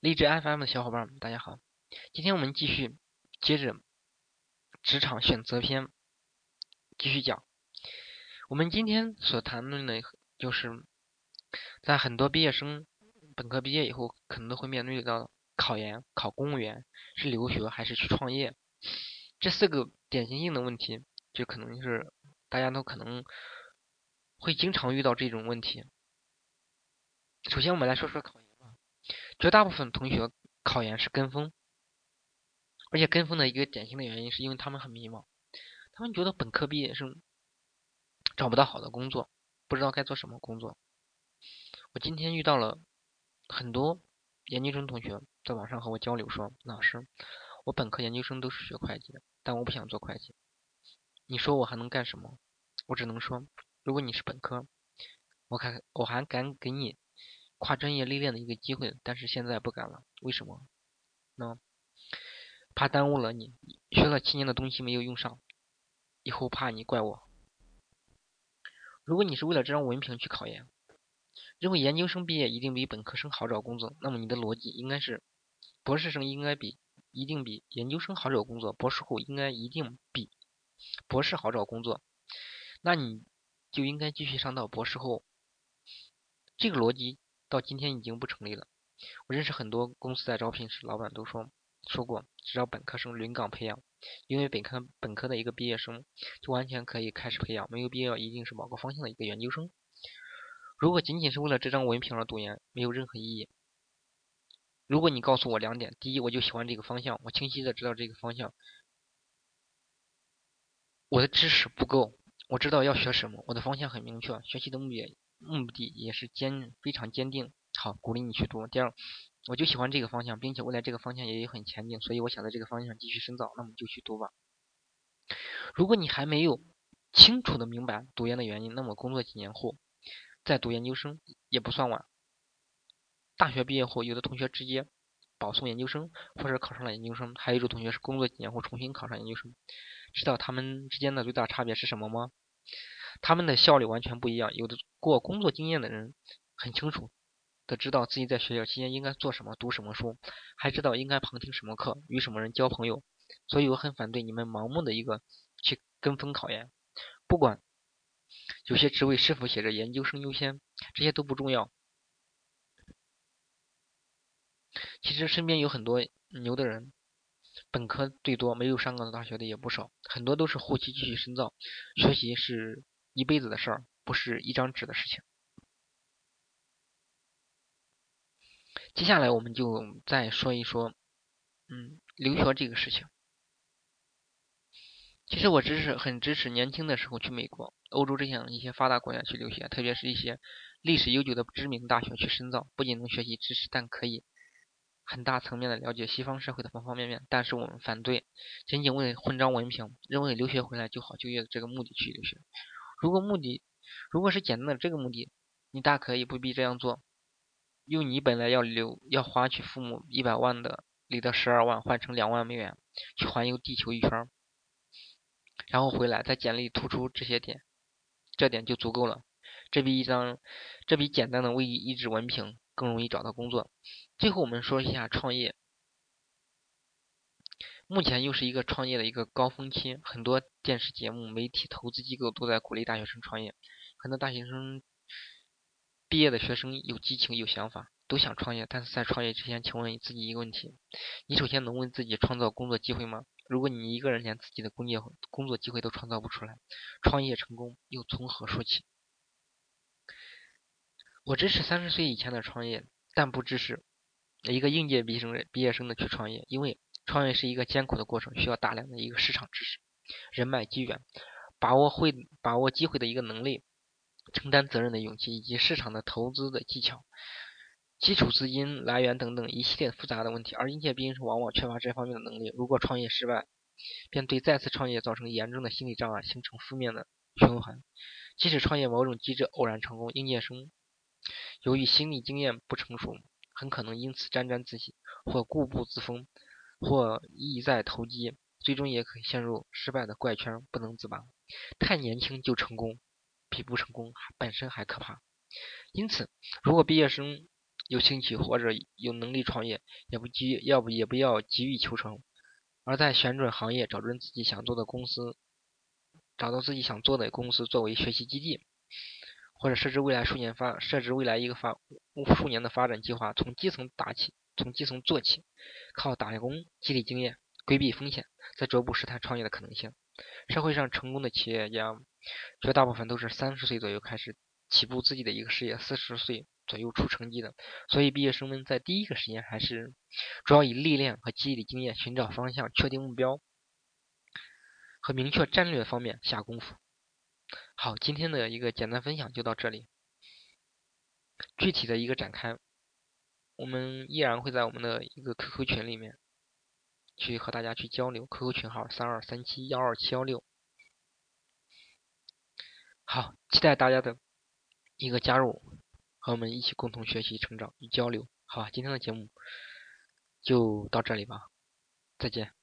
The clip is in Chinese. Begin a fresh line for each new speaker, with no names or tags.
励志 FM 的小伙伴们，大家好！今天我们继续接着职场选择篇继续讲。我们今天所谈论的，就是在很多毕业生本科毕业以后，可能都会面对到考研、考公务员、是留学还是去创业这四个典型性的问题，就可能是大家都可能会经常遇到这种问题。首先，我们来说说考。绝大部分同学考研是跟风，而且跟风的一个典型的原因是因为他们很迷茫，他们觉得本科毕业生找不到好的工作，不知道该做什么工作。我今天遇到了很多研究生同学在网上和我交流说：“老师，我本科、研究生都是学会计的，但我不想做会计。你说我还能干什么？我只能说，如果你是本科，我还我还敢给你。”跨专业历练的一个机会，但是现在不敢了，为什么？那怕耽误了你，学了七年的东西没有用上，以后怕你怪我。如果你是为了这张文凭去考研，认为研究生毕业一定比本科生好找工作，那么你的逻辑应该是，博士生应该比一定比研究生好找工作，博士后应该一定比博士好找工作，那你就应该继续上到博士后。这个逻辑。到今天已经不成立了。我认识很多公司在招聘时，老板都说说过只招本科生轮岗培养，因为本科本科的一个毕业生就完全可以开始培养，没有必要一定是某个方向的一个研究生。如果仅仅是为了这张文凭而读研，没有任何意义。如果你告诉我两点：第一，我就喜欢这个方向，我清晰的知道这个方向，我的知识不够，我知道要学什么，我的方向很明确，学习的目的。目的也是坚非常坚定，好鼓励你去读。第二，我就喜欢这个方向，并且未来这个方向也很前景，所以我想在这个方向继续深造，那么就去读吧。如果你还没有清楚的明白读研的原因，那么工作几年后再读研究生也不算晚。大学毕业后，有的同学直接保送研究生，或者考上了研究生；还有一种同学是工作几年后重新考上研究生。知道他们之间的最大差别是什么吗？他们的效率完全不一样。有的过工作经验的人很清楚的知道自己在学校期间应该做什么、读什么书，还知道应该旁听什么课、与什么人交朋友。所以我很反对你们盲目的一个去跟风考研。不管有些职位是否写着研究生优先，这些都不重要。其实身边有很多牛的人，本科最多，没有上过大学的也不少，很多都是后期继续深造，学习是。一辈子的事儿，不是一张纸的事情。接下来我们就再说一说，嗯，留学这个事情。其实我支持，很支持年轻的时候去美国、欧洲这样一些发达国家去留学，特别是一些历史悠久的知名大学去深造，不仅能学习知识，但可以很大层面的了解西方社会的方方面面。但是我们反对仅仅为混张文凭，认为留学回来就好就业的这个目的去留学。如果目的如果是简单的这个目的，你大可以不必这样做，用你本来要留要花去父母一百万的里的十二万换成两万美元去环游地球一圈，然后回来在简历突出这些点，这点就足够了。这比一张这比简单的为一纸文凭更容易找到工作。最后我们说一下创业。目前又是一个创业的一个高峰期，很多电视节目、媒体、投资机构都在鼓励大学生创业。很多大学生毕业的学生有激情、有想法，都想创业。但是在创业之前，请问自己一个问题：你首先能为自己创造工作机会吗？如果你一个人连自己的工业工作机会都创造不出来，创业成功又从何说起？我支持三十岁以前的创业，但不支持一个应届毕业生毕业生的去创业，因为。创业是一个艰苦的过程，需要大量的一个市场知识、人脉机缘、把握会把握机会的一个能力、承担责任的勇气，以及市场的投资的技巧、基础资金来源等等一系列复杂的问题。而应届毕业生往往缺乏这方面的能力，如果创业失败，便对再次创业造成严重的心理障碍，形成负面的循环。即使创业某种机制偶然成功，应届生由于心理经验不成熟，很可能因此沾沾自喜或固步自封。或意在投机，最终也可以陷入失败的怪圈，不能自拔。太年轻就成功，比不成功本身还可怕。因此，如果毕业生有兴趣或者有能力创业，也不急，要不也不要急于求成，而在选准行业，找准自己想做的公司，找到自己想做的公司作为学习基地，或者设置未来数年发，设置未来一个发数年的发展计划，从基层打起，从基层做起，靠打工积累经验，规避风险，再逐步试探创业的可能性。社会上成功的企业家，绝大部分都是三十岁左右开始起步自己的一个事业，四十岁左右出成绩的。所以毕业生们在第一个时间还是主要以历练和积累经验，寻找方向，确定目标和明确战略方面下功夫。好，今天的一个简单分享就到这里。具体的一个展开，我们依然会在我们的一个 QQ 群里面。去和大家去交流，QQ 群号三二三七幺二七幺六。好，期待大家的一个加入，和我们一起共同学习、成长与交流。好，今天的节目就到这里吧，再见。